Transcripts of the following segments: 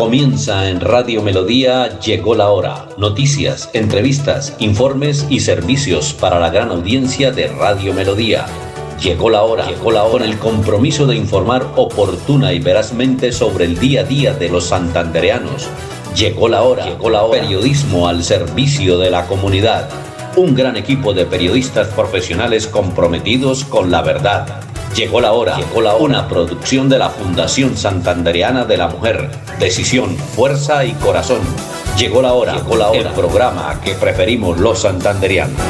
Comienza en Radio Melodía Llegó la hora. Noticias, entrevistas, informes y servicios para la gran audiencia de Radio Melodía. Llegó la hora, llegó la hora el compromiso de informar oportuna y verazmente sobre el día a día de los santandereanos. Llegó la hora, llegó la hora. Periodismo al servicio de la comunidad. Un gran equipo de periodistas profesionales comprometidos con la verdad Llegó la hora, llegó la hora. Una producción de la Fundación Santandereana de la Mujer. Decisión, fuerza y corazón. Llegó la hora, llegó la hora. El programa que preferimos los santanderianos.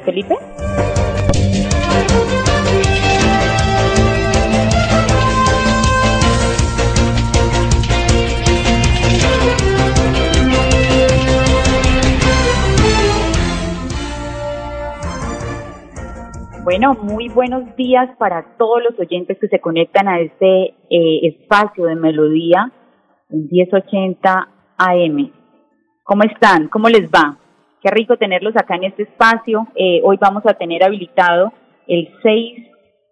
Felipe. Bueno, muy buenos días para todos los oyentes que se conectan a este eh, espacio de melodía 1080 AM. ¿Cómo están? ¿Cómo les va? Qué rico tenerlos acá en este espacio. Eh, hoy vamos a tener habilitado el 6,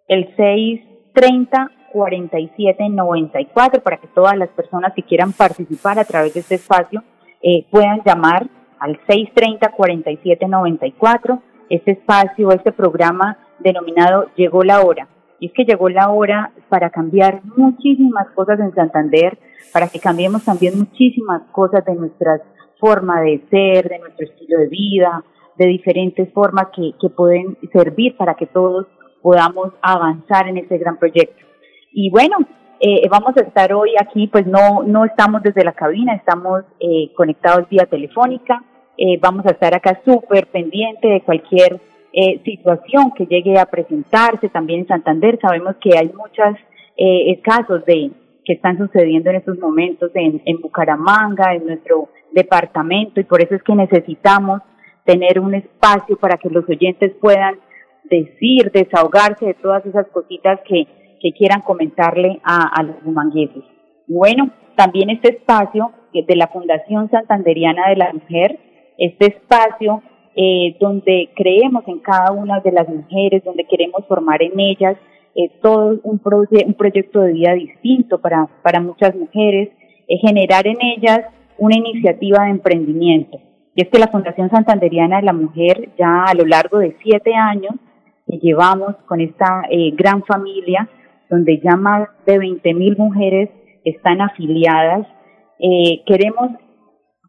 el 630 4794 para que todas las personas que quieran participar a través de este espacio eh, puedan llamar al 630 4794. Este espacio, este programa denominado Llegó la hora. Y es que llegó la hora para cambiar muchísimas cosas en Santander, para que cambiemos también muchísimas cosas de nuestras forma de ser, de nuestro estilo de vida, de diferentes formas que, pueden servir para que todos podamos avanzar en este gran proyecto. Y bueno, eh, vamos a estar hoy aquí, pues no, no estamos desde la cabina, estamos eh, conectados vía telefónica, eh, vamos a estar acá súper pendiente de cualquier eh, situación que llegue a presentarse también en Santander. Sabemos que hay muchos eh, casos de que están sucediendo en estos momentos en, en Bucaramanga, en nuestro departamento y por eso es que necesitamos tener un espacio para que los oyentes puedan decir, desahogarse de todas esas cositas que, quieran comentarle a, los humangueses. Bueno, también este espacio de la Fundación Santanderiana de la Mujer, este espacio eh, donde creemos en cada una de las mujeres, donde queremos formar en ellas eh, todo un, un proyecto de vida distinto para, para muchas mujeres, eh, generar en ellas una iniciativa de emprendimiento. Y es que la Fundación Santanderiana de la Mujer ya a lo largo de siete años que llevamos con esta eh, gran familia, donde ya más de 20 mil mujeres están afiliadas, eh, queremos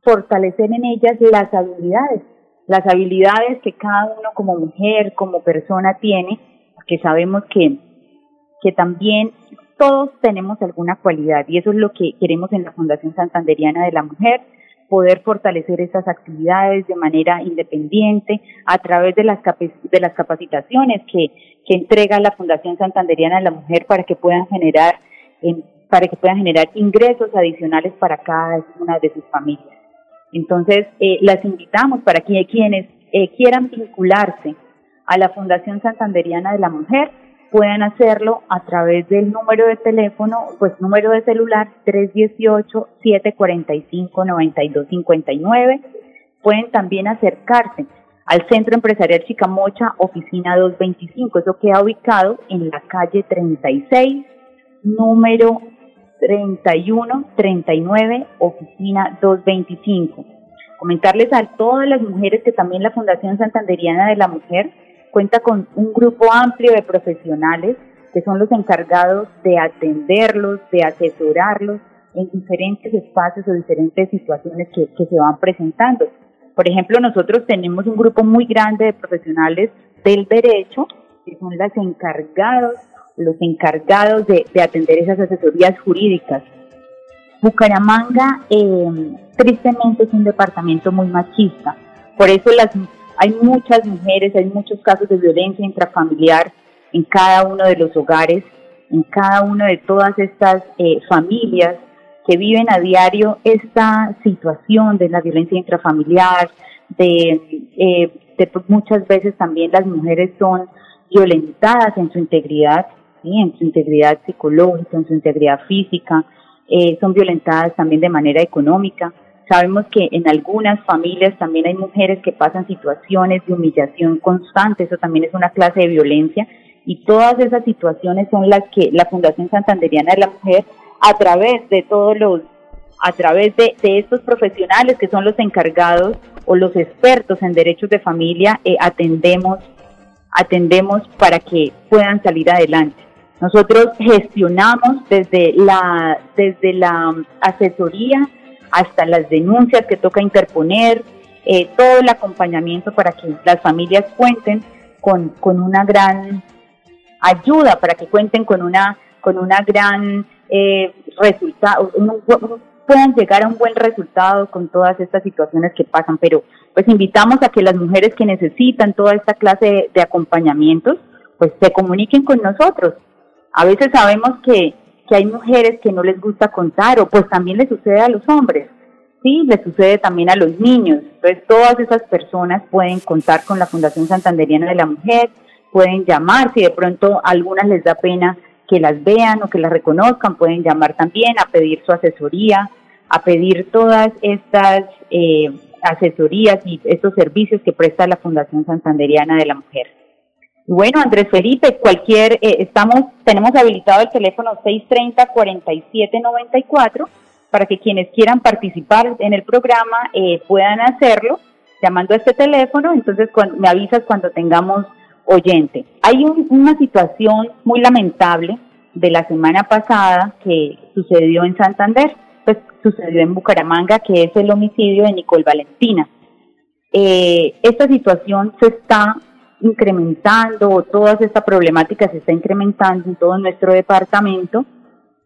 fortalecer en ellas las habilidades, las habilidades que cada uno como mujer, como persona tiene, porque sabemos que, que también todos tenemos alguna cualidad y eso es lo que queremos en la Fundación Santanderiana de la Mujer, poder fortalecer estas actividades de manera independiente a través de las, de las capacitaciones que, que entrega la Fundación Santanderiana de la Mujer para que puedan generar para que puedan generar ingresos adicionales para cada una de sus familias. Entonces, eh, las invitamos para que quienes eh, quieran vincularse a la Fundación Santanderiana de la Mujer pueden hacerlo a través del número de teléfono, pues número de celular 318-745-9259. Pueden también acercarse al Centro Empresarial Chicamocha, oficina 225. Eso queda ubicado en la calle 36, número 3139, oficina 225. Comentarles a todas las mujeres que también la Fundación Santanderiana de la Mujer cuenta con un grupo amplio de profesionales que son los encargados de atenderlos, de asesorarlos en diferentes espacios o diferentes situaciones que, se van presentando. Por ejemplo, nosotros tenemos un grupo muy grande de profesionales del derecho, que son los encargados, los encargados de, de atender esas asesorías jurídicas. Bucaramanga eh, tristemente es un departamento muy machista, por eso las, hay muchas mujeres, hay muchos casos de violencia intrafamiliar en cada uno de los hogares, en cada una de todas estas eh, familias que viven a diario esta situación de la violencia intrafamiliar, de, eh, muchas veces también las mujeres son violentadas en su integridad, en su integridad psicológica, en su integridad física, eh, son violentadas también de manera económica. Sabemos que en algunas familias también hay mujeres que pasan situaciones de humillación constante, eso también es una clase de violencia y todas esas situaciones son las que la Fundación Santanderiana de la Mujer a través de todos los a través de, estos profesionales que son los encargados o los expertos en derechos de familia eh, atendemos atendemos para que puedan salir adelante. Nosotros gestionamos desde la desde la asesoría hasta las denuncias que toca interponer, eh, todo el acompañamiento para que las familias cuenten con, con una gran ayuda, para que cuenten con una, con una gran eh, resultado, puedan llegar a un buen resultado con todas estas situaciones que pasan. Pero pues invitamos a que las mujeres que necesitan toda esta clase de acompañamientos, pues se comuniquen con nosotros. A veces sabemos que que hay mujeres que no les gusta contar o pues también le sucede a los hombres, sí, le sucede también a los niños. Entonces todas esas personas pueden contar con la Fundación Santanderiana de la Mujer, pueden llamar, si de pronto a algunas les da pena que las vean o que las reconozcan, pueden llamar también a pedir su asesoría, a pedir todas estas eh, asesorías y estos servicios que presta la Fundación Santanderiana de la Mujer. Bueno, Andrés Felipe, cualquier, eh, estamos, tenemos habilitado el teléfono 630-4794 para que quienes quieran participar en el programa eh, puedan hacerlo llamando a este teléfono. Entonces, me avisas cuando tengamos oyente. Hay una situación muy lamentable de la semana pasada que sucedió en Santander, pues sucedió en Bucaramanga, que es el homicidio de Nicole Valentina. Eh, esta situación se está incrementando, toda esta problemática se está incrementando en todo nuestro departamento,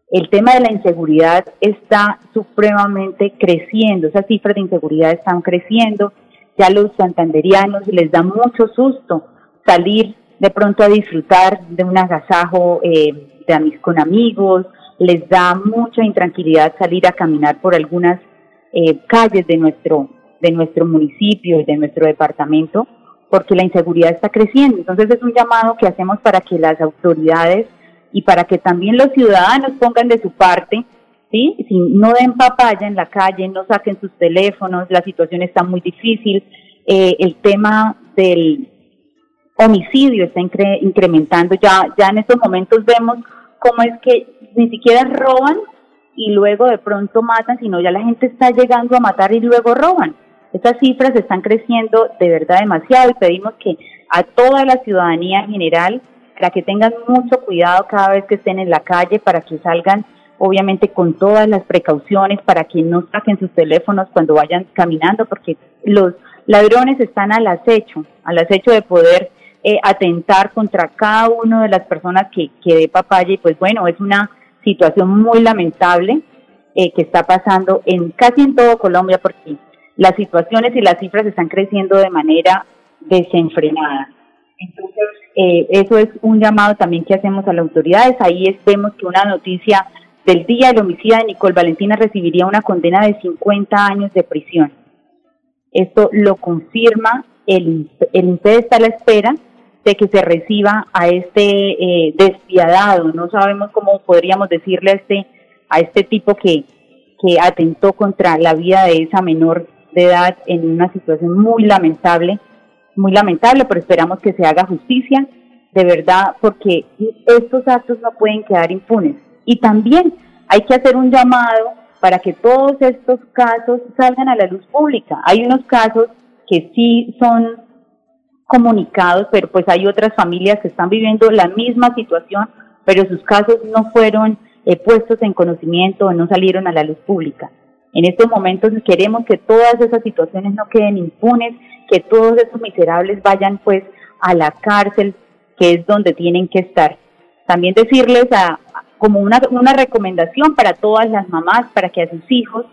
el tema de la inseguridad está supremamente creciendo, esas cifras de inseguridad están creciendo, ya los santanderianos les da mucho susto salir de pronto a disfrutar de un agasajo eh, de, con amigos, les da mucha intranquilidad salir a caminar por algunas eh, calles de nuestro, de nuestro municipio y de nuestro departamento porque la inseguridad está creciendo. Entonces es un llamado que hacemos para que las autoridades y para que también los ciudadanos pongan de su parte, ¿sí? Si no den papaya en la calle, no saquen sus teléfonos, la situación está muy difícil, eh, el tema del homicidio está incrementando, ya, ya en estos momentos vemos cómo es que ni siquiera roban y luego de pronto matan, sino ya la gente está llegando a matar y luego roban. Estas cifras están creciendo de verdad demasiado y pedimos que a toda la ciudadanía en general, para que tengan mucho cuidado cada vez que estén en la calle, para que salgan obviamente con todas las precauciones, para que no saquen sus teléfonos cuando vayan caminando, porque los ladrones están al acecho, al acecho de poder eh, atentar contra cada una de las personas que, que dé papaya. Y pues bueno, es una situación muy lamentable eh, que está pasando en casi en todo Colombia porque las situaciones y las cifras están creciendo de manera desenfrenada. Entonces, eh, eso es un llamado también que hacemos a las autoridades. Ahí vemos que una noticia del día del homicidio de Nicole Valentina recibiría una condena de 50 años de prisión. Esto lo confirma, el, el está a la espera de que se reciba a este eh, despiadado, no sabemos cómo podríamos decirle a este, a este tipo que, que atentó contra la vida de esa menor de edad en una situación muy lamentable, muy lamentable, pero esperamos que se haga justicia, de verdad, porque estos actos no pueden quedar impunes. Y también hay que hacer un llamado para que todos estos casos salgan a la luz pública. Hay unos casos que sí son comunicados, pero pues hay otras familias que están viviendo la misma situación, pero sus casos no fueron eh, puestos en conocimiento o no salieron a la luz pública. En estos momentos queremos que todas esas situaciones no queden impunes, que todos esos miserables vayan pues a la cárcel, que es donde tienen que estar. También decirles a, como una, una recomendación para todas las mamás, para que a sus hijos,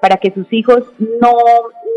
para que sus hijos no,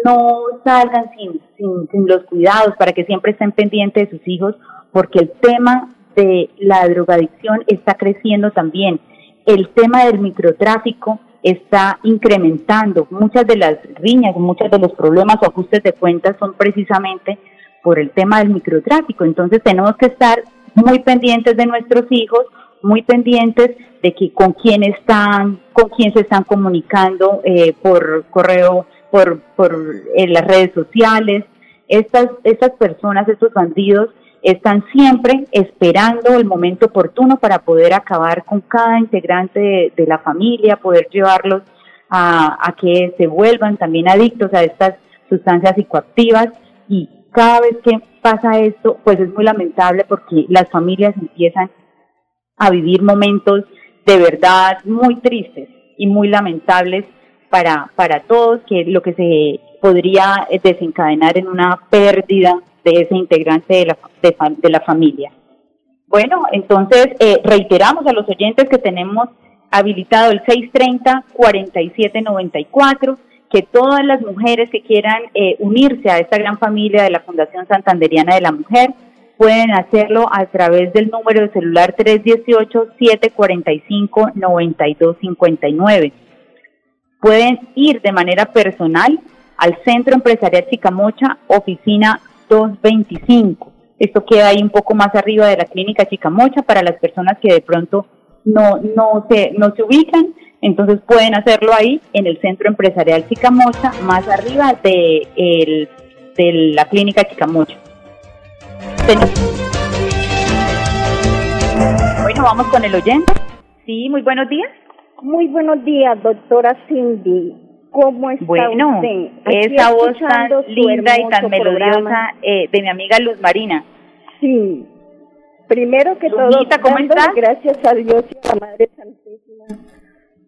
no salgan sin, sin, sin los cuidados, para que siempre estén pendientes de sus hijos, porque el tema de la drogadicción está creciendo también. El tema del microtráfico está incrementando. Muchas de las riñas, muchos de los problemas o ajustes de cuentas son precisamente por el tema del microtráfico. Entonces tenemos que estar muy pendientes de nuestros hijos, muy pendientes de que con quién están, con quién se están comunicando eh, por correo, por, por eh, las redes sociales. Estas, estas personas, estos bandidos, están siempre esperando el momento oportuno para poder acabar con cada integrante de, la familia, poder llevarlos a, que se vuelvan también adictos a estas sustancias psicoactivas. Y cada vez que pasa esto, pues es muy lamentable porque las familias empiezan a vivir momentos de verdad muy tristes y muy lamentables para, para todos, que lo que se podría desencadenar en una pérdida de ese integrante de la, de, la familia. Bueno, entonces eh, reiteramos a los oyentes que tenemos habilitado el 630-4794, que todas las mujeres que quieran eh, unirse a esta gran familia de la Fundación Santanderiana de la Mujer pueden hacerlo a través del número de celular 318-745-9259. Pueden ir de manera personal al Centro Empresarial Chicamocha, oficina 225. Esto queda ahí un poco más arriba de la clínica Chicamocha para las personas que de pronto no, no, se, no se ubican. Entonces pueden hacerlo ahí en el Centro Empresarial Chicamocha, más arriba de, el, de la clínica Chicamocha. Bueno, vamos con el oyente. Sí, muy buenos días. Muy buenos días, doctora Cindy. ¿Cómo está bueno, usted? esa voz tan linda y tan melodiosa eh, de mi amiga Luz Marina. Sí. Primero que todo, ¿cómo está? gracias a Dios y a la Madre Santísima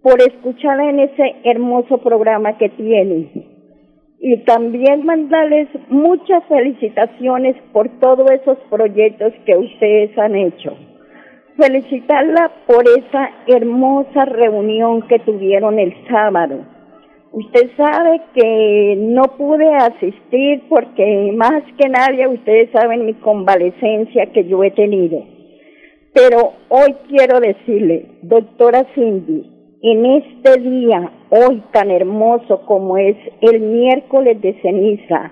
por escucharla en ese hermoso programa que tiene. Y también mandarles muchas felicitaciones por todos esos proyectos que ustedes han hecho. Felicitarla por esa hermosa reunión que tuvieron el sábado Usted sabe que no pude asistir porque más que nadie ustedes saben mi convalecencia que yo he tenido. Pero hoy quiero decirle, doctora Cindy, en este día, hoy tan hermoso como es el miércoles de ceniza,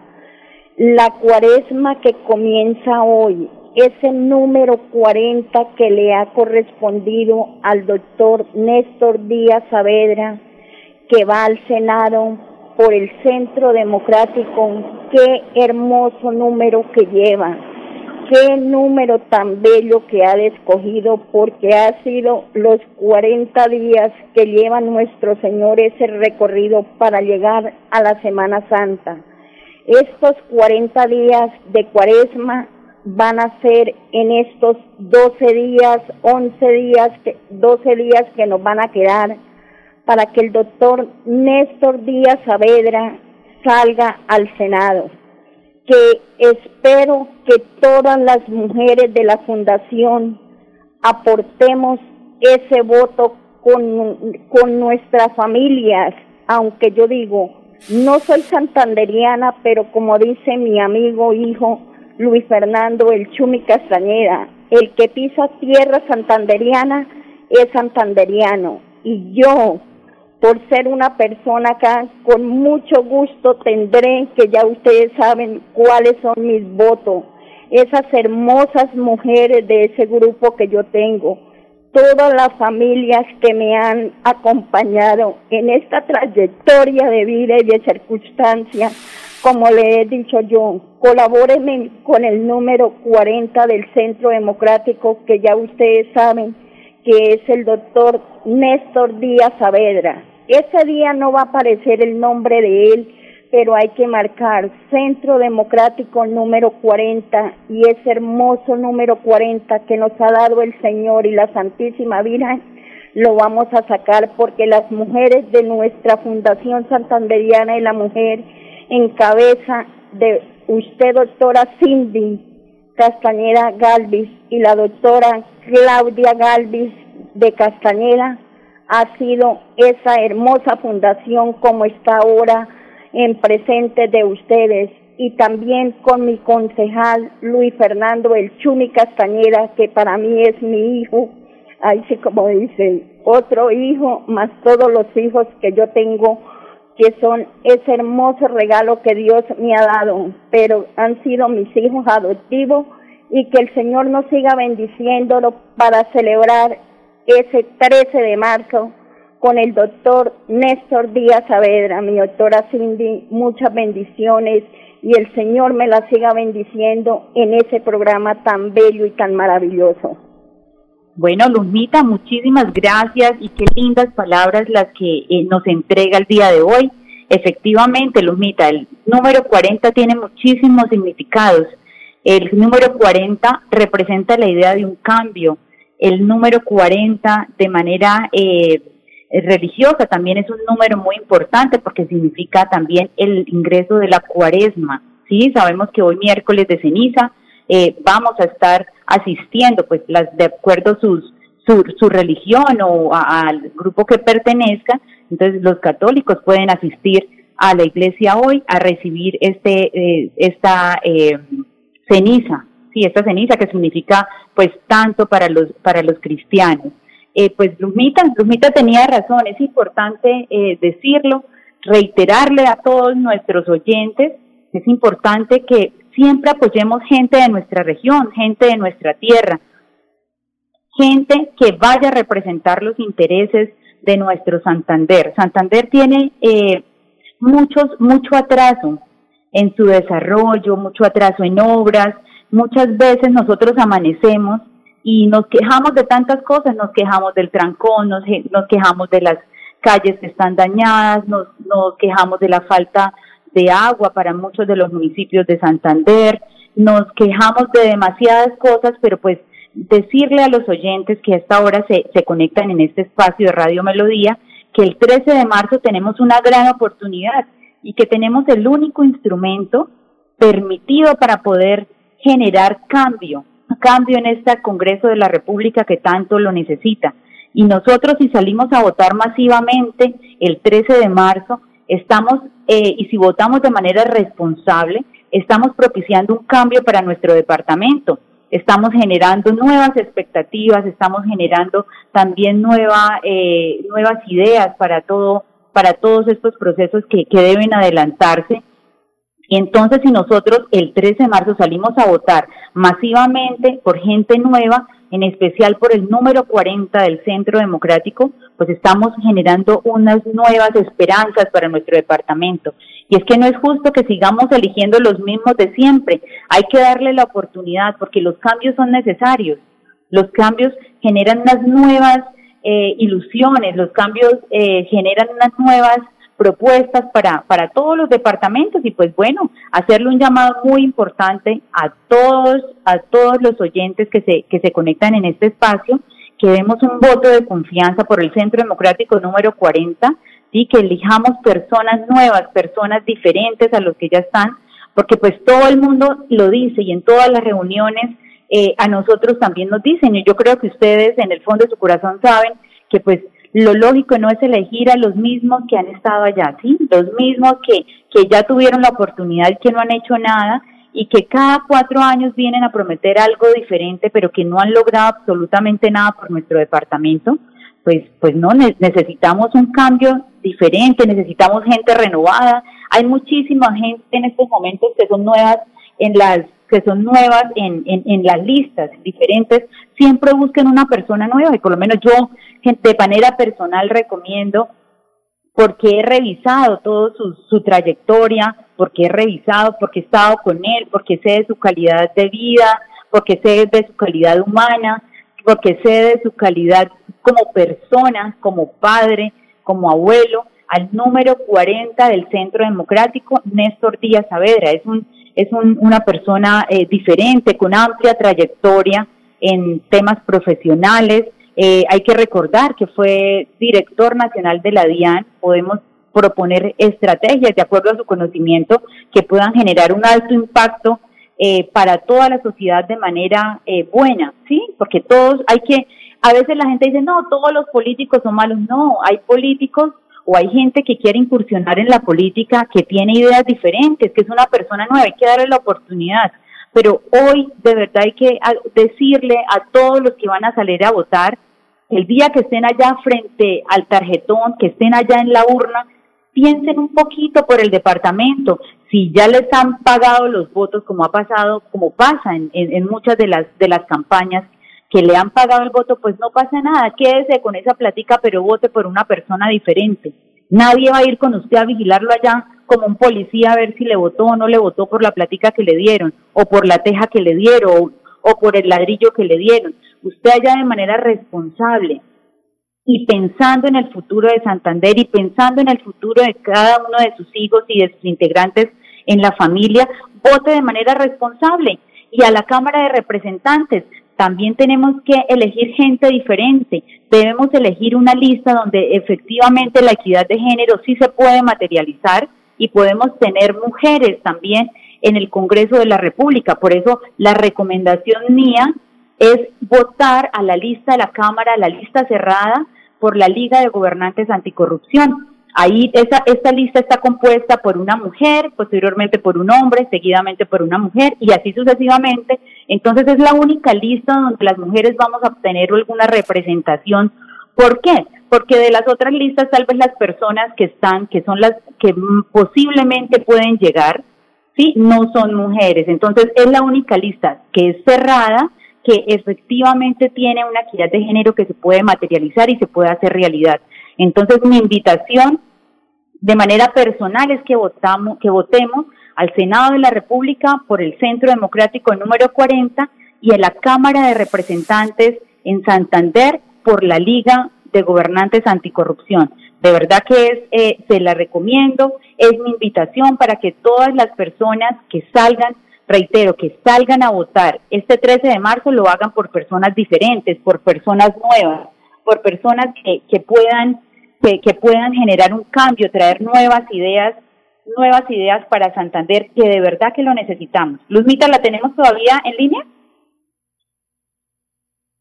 la cuaresma que comienza hoy, ese número 40 que le ha correspondido al doctor Néstor Díaz Saavedra, que va al Senado por el Centro Democrático, qué hermoso número que lleva, qué número tan bello que ha escogido, porque ha sido los 40 días que lleva nuestro Señor ese recorrido para llegar a la Semana Santa. Estos 40 días de cuaresma van a ser en estos 12 días, 11 días, 12 días que nos van a quedar para que el doctor Néstor Díaz Saavedra salga al Senado, que espero que todas las mujeres de la Fundación aportemos ese voto con, con nuestras familias, aunque yo digo, no soy santanderiana, pero como dice mi amigo hijo Luis Fernando El Chumi Castañeda, el que pisa tierra santanderiana es santanderiano. Y yo, por ser una persona acá, con mucho gusto tendré, que ya ustedes saben cuáles son mis votos, esas hermosas mujeres de ese grupo que yo tengo, todas las familias que me han acompañado en esta trayectoria de vida y de circunstancia, como le he dicho yo, colabórenme con el número 40 del Centro Democrático, que ya ustedes saben que es el doctor Néstor Díaz Saavedra ese día no va a aparecer el nombre de él, pero hay que marcar Centro Democrático número 40 y ese hermoso número 40 que nos ha dado el Señor y la Santísima Virgen, lo vamos a sacar porque las mujeres de nuestra Fundación Santanderiana y la Mujer, en cabeza de usted, doctora Cindy Castañeda Galvis, y la doctora Claudia Galvis, de Castañeda ha sido esa hermosa fundación como está ahora en presente de ustedes. Y también con mi concejal Luis Fernando El Chumi Castañeda, que para mí es mi hijo, ahí sí como dicen, otro hijo, más todos los hijos que yo tengo, que son ese hermoso regalo que Dios me ha dado, pero han sido mis hijos adoptivos y que el Señor nos siga bendiciéndolo para celebrar ese 13 de marzo con el doctor Néstor Díaz Saavedra, mi doctora Cindy, muchas bendiciones y el Señor me la siga bendiciendo en ese programa tan bello y tan maravilloso. Bueno, Luzmita, muchísimas gracias y qué lindas palabras las que eh, nos entrega el día de hoy. Efectivamente, Luzmita, el número 40 tiene muchísimos significados. El número 40 representa la idea de un cambio. El número 40 de manera eh, religiosa. También es un número muy importante porque significa también el ingreso de la cuaresma. Sí, sabemos que hoy miércoles de ceniza eh, vamos a estar asistiendo, pues las, de acuerdo a sus, su, su religión o al grupo que pertenezca, entonces los católicos pueden asistir a la iglesia hoy a recibir este eh, esta eh, ceniza, sí, esta ceniza que significa pues tanto para los para los cristianos. Eh, pues Luzmita, Luzmita tenía razón, es importante eh, decirlo, reiterarle a todos nuestros oyentes, es importante que siempre apoyemos gente de nuestra región, gente de nuestra tierra, gente que vaya a representar los intereses de nuestro Santander. Santander tiene eh, muchos, mucho atraso en su desarrollo, mucho atraso en obras. Muchas veces nosotros amanecemos y nos quejamos de tantas cosas, nos quejamos del trancón, nos, nos quejamos de las calles que están dañadas, nos, nos quejamos de la falta de agua para muchos de los municipios de Santander, nos quejamos de demasiadas cosas, pero pues decirle a los oyentes que a esta hora se, se conectan en este espacio de Radio Melodía, que el 13 de marzo tenemos una gran oportunidad y que tenemos el único instrumento permitido para poder generar cambio, cambio en este Congreso de la República que tanto lo necesita. Y nosotros si salimos a votar masivamente el 13 de marzo, estamos, eh, y si votamos de manera responsable, estamos propiciando un cambio para nuestro departamento. Estamos generando nuevas expectativas, estamos generando también nueva, eh, nuevas ideas para todo, para todos estos procesos que, que deben adelantarse y entonces si nosotros el 13 de marzo salimos a votar masivamente por gente nueva, en especial por el número 40 del Centro Democrático, pues estamos generando unas nuevas esperanzas para nuestro departamento. Y es que no es justo que sigamos eligiendo los mismos de siempre. Hay que darle la oportunidad porque los cambios son necesarios. Los cambios generan unas nuevas eh, ilusiones, los cambios eh, generan unas nuevas propuestas para, para todos los departamentos y pues bueno, hacerle un llamado muy importante a todos, a todos los oyentes que se, que se conectan en este espacio, que demos un voto de confianza por el Centro Democrático número 40, y que elijamos personas nuevas, personas diferentes a los que ya están, porque pues todo el mundo lo dice y en todas las reuniones eh, a nosotros también nos dicen, y yo creo que ustedes en el fondo de su corazón saben que pues lo lógico no es elegir a los mismos que han estado allá, ¿sí? Los mismos que, que ya tuvieron la oportunidad y que no han hecho nada y que cada cuatro años vienen a prometer algo diferente, pero que no han logrado absolutamente nada por nuestro departamento, pues, pues no, necesitamos un cambio diferente, necesitamos gente renovada. Hay muchísima gente en estos momentos que son nuevas en las que son nuevas en, en, en las listas diferentes, siempre busquen una persona nueva y por lo menos yo de manera personal recomiendo porque he revisado todo su, su trayectoria, porque he revisado, porque he estado con él, porque sé de su calidad de vida, porque sé de su calidad humana, porque sé de su calidad como persona, como padre, como abuelo, al número 40 del Centro Democrático, Néstor Díaz Saavedra. Es un es una persona eh, diferente, con amplia trayectoria en temas profesionales. Eh, hay que recordar que fue director nacional de la DIAN. Podemos proponer estrategias de acuerdo a su conocimiento que puedan generar un alto impacto eh, para toda la sociedad de manera buena, ¿sí? Porque todos hay que a veces la gente dice, no, todos los políticos son malos. No, hay políticos o hay gente que quiere incursionar en la política, que tiene ideas diferentes, que es una persona nueva, hay que darle la oportunidad. Pero hoy de verdad hay que decirle a todos los que van a salir a votar, el día que estén allá frente al tarjetón, que estén allá en la urna, piensen un poquito por el departamento. Si ya les han pagado los votos, como ha pasado, como pasa en, en, muchas de las, de las campañas, que le han pagado el voto, pues no pasa nada, quédese con esa platica, pero vote por una persona diferente. Nadie va a ir con usted a vigilarlo allá como un policía a ver si le votó o no le votó por la platica que le dieron, o por la teja que le dieron, o por el ladrillo que le dieron. Usted allá de manera responsable, y pensando en el futuro de Santander y pensando en el futuro de cada uno de sus hijos y de sus integrantes en la familia, vote de manera responsable. Y a la Cámara de Representantes también tenemos que elegir gente diferente. Debemos elegir una lista donde efectivamente la equidad de género sí se puede materializar y podemos tener mujeres también en el Congreso de la República. Por eso la recomendación mía es votar a la lista de la Cámara, a la lista cerrada por la Liga de Gobernantes Anticorrupción. Ahí esa, esta lista está compuesta por una mujer, posteriormente por un hombre, seguidamente por una mujer y así sucesivamente. Entonces es la única lista donde las mujeres vamos a obtener alguna representación. ¿Por qué? Porque de las otras listas tal vez las personas que están, que son las que posiblemente pueden llegar, sí, no son mujeres. Entonces es la única lista que es cerrada que efectivamente tiene una equidad de género que se puede materializar y se puede hacer realidad. Entonces, mi invitación de manera personal es que votamos, que votemos al Senado de la República por el Centro Democrático número 40 y en la Cámara de Representantes en Santander por la Liga de Gobernantes Anticorrupción. De verdad que es, eh, se la recomiendo, es mi invitación para que todas las personas que salgan reitero, que salgan a votar este 13 de marzo lo hagan por personas diferentes, por personas nuevas, por personas que, que puedan que, puedan generar un cambio, traer nuevas ideas, nuevas ideas para Santander, que de verdad que lo necesitamos. Luzmita, ¿la tenemos todavía en línea?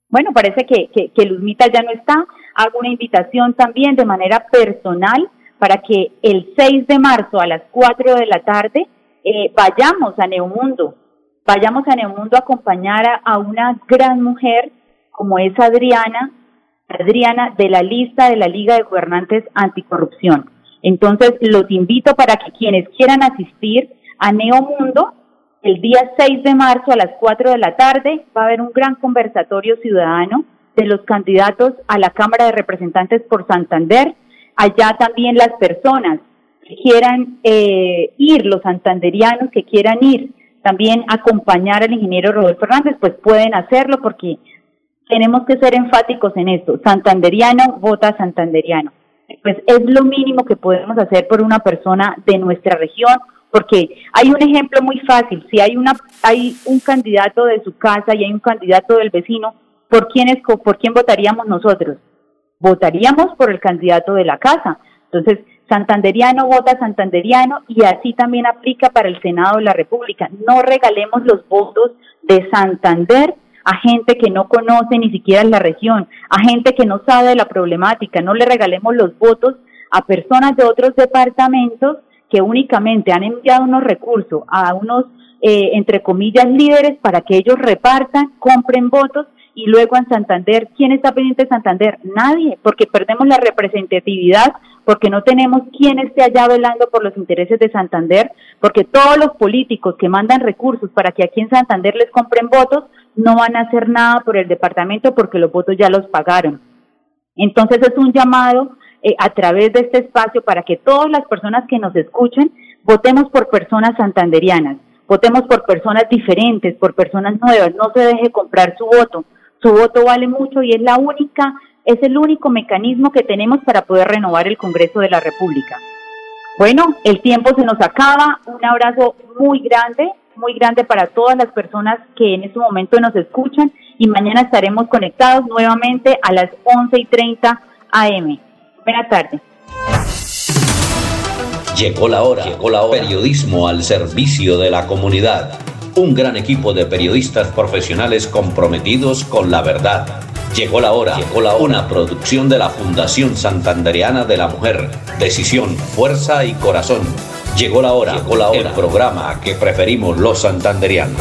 Bueno, parece que, que, Luzmita ya no está. Hago una invitación también de manera personal para que el 6 de marzo a las 4 de la tarde eh, vayamos a Neomundo, vayamos a Neomundo a acompañar a, una gran mujer como es Adriana, Adriana de la lista de la Liga de Gobernantes Anticorrupción. Entonces, los invito para que quienes quieran asistir a Neomundo, el día 6 de marzo a las 4 de la tarde va a haber un gran conversatorio ciudadano de los candidatos a la Cámara de Representantes por Santander. Allá también las personas quieran eh, ir, los santanderianos que quieran ir también acompañar al ingeniero Rodolfo Fernández, pues pueden hacerlo porque tenemos que ser enfáticos en esto. Santanderiano vota santanderiano. Pues es lo mínimo que podemos hacer por una persona de nuestra región, porque hay un ejemplo muy fácil. Si hay una hay un candidato de su casa y hay un candidato del vecino, ¿por quién es, por quién votaríamos nosotros? Votaríamos por el candidato de la casa. Entonces, Santanderiano vota santanderiano y así también aplica para el Senado de la República. No regalemos los votos de Santander a gente que no conoce ni siquiera la región, a gente que no sabe de la problemática. No le regalemos los votos a personas de otros departamentos que únicamente han enviado unos recursos a unos, eh, entre comillas, líderes para que ellos repartan, compren votos y luego en Santander, ¿quién está pendiente de Santander? Nadie, porque perdemos la representatividad, porque no tenemos quien esté allá velando por los intereses de Santander, porque todos los políticos que mandan recursos para que aquí en Santander les compren votos no van a hacer nada por el departamento porque los votos ya los pagaron. Entonces es un llamado eh, a través de este espacio para que todas las personas que nos escuchen votemos por personas santanderianas, votemos por personas diferentes, por personas nuevas, no se deje comprar su voto, su voto vale mucho y es la única, es el único mecanismo que tenemos para poder renovar el Congreso de la República. Bueno, el tiempo se nos acaba. Un abrazo muy grande, muy grande para todas las personas que en este momento nos escuchan y mañana estaremos conectados nuevamente a las 11 y 30 AM. Buenas tardes. Llegó la hora, llegó la hora. Periodismo al servicio de la comunidad un gran equipo de periodistas profesionales comprometidos con la verdad Llegó la hora, llegó la hora. Una producción de la Fundación Santandereana de la Mujer. Decisión, fuerza y corazón. Llegó la hora, llegó la hora. El programa que preferimos los santanderianos.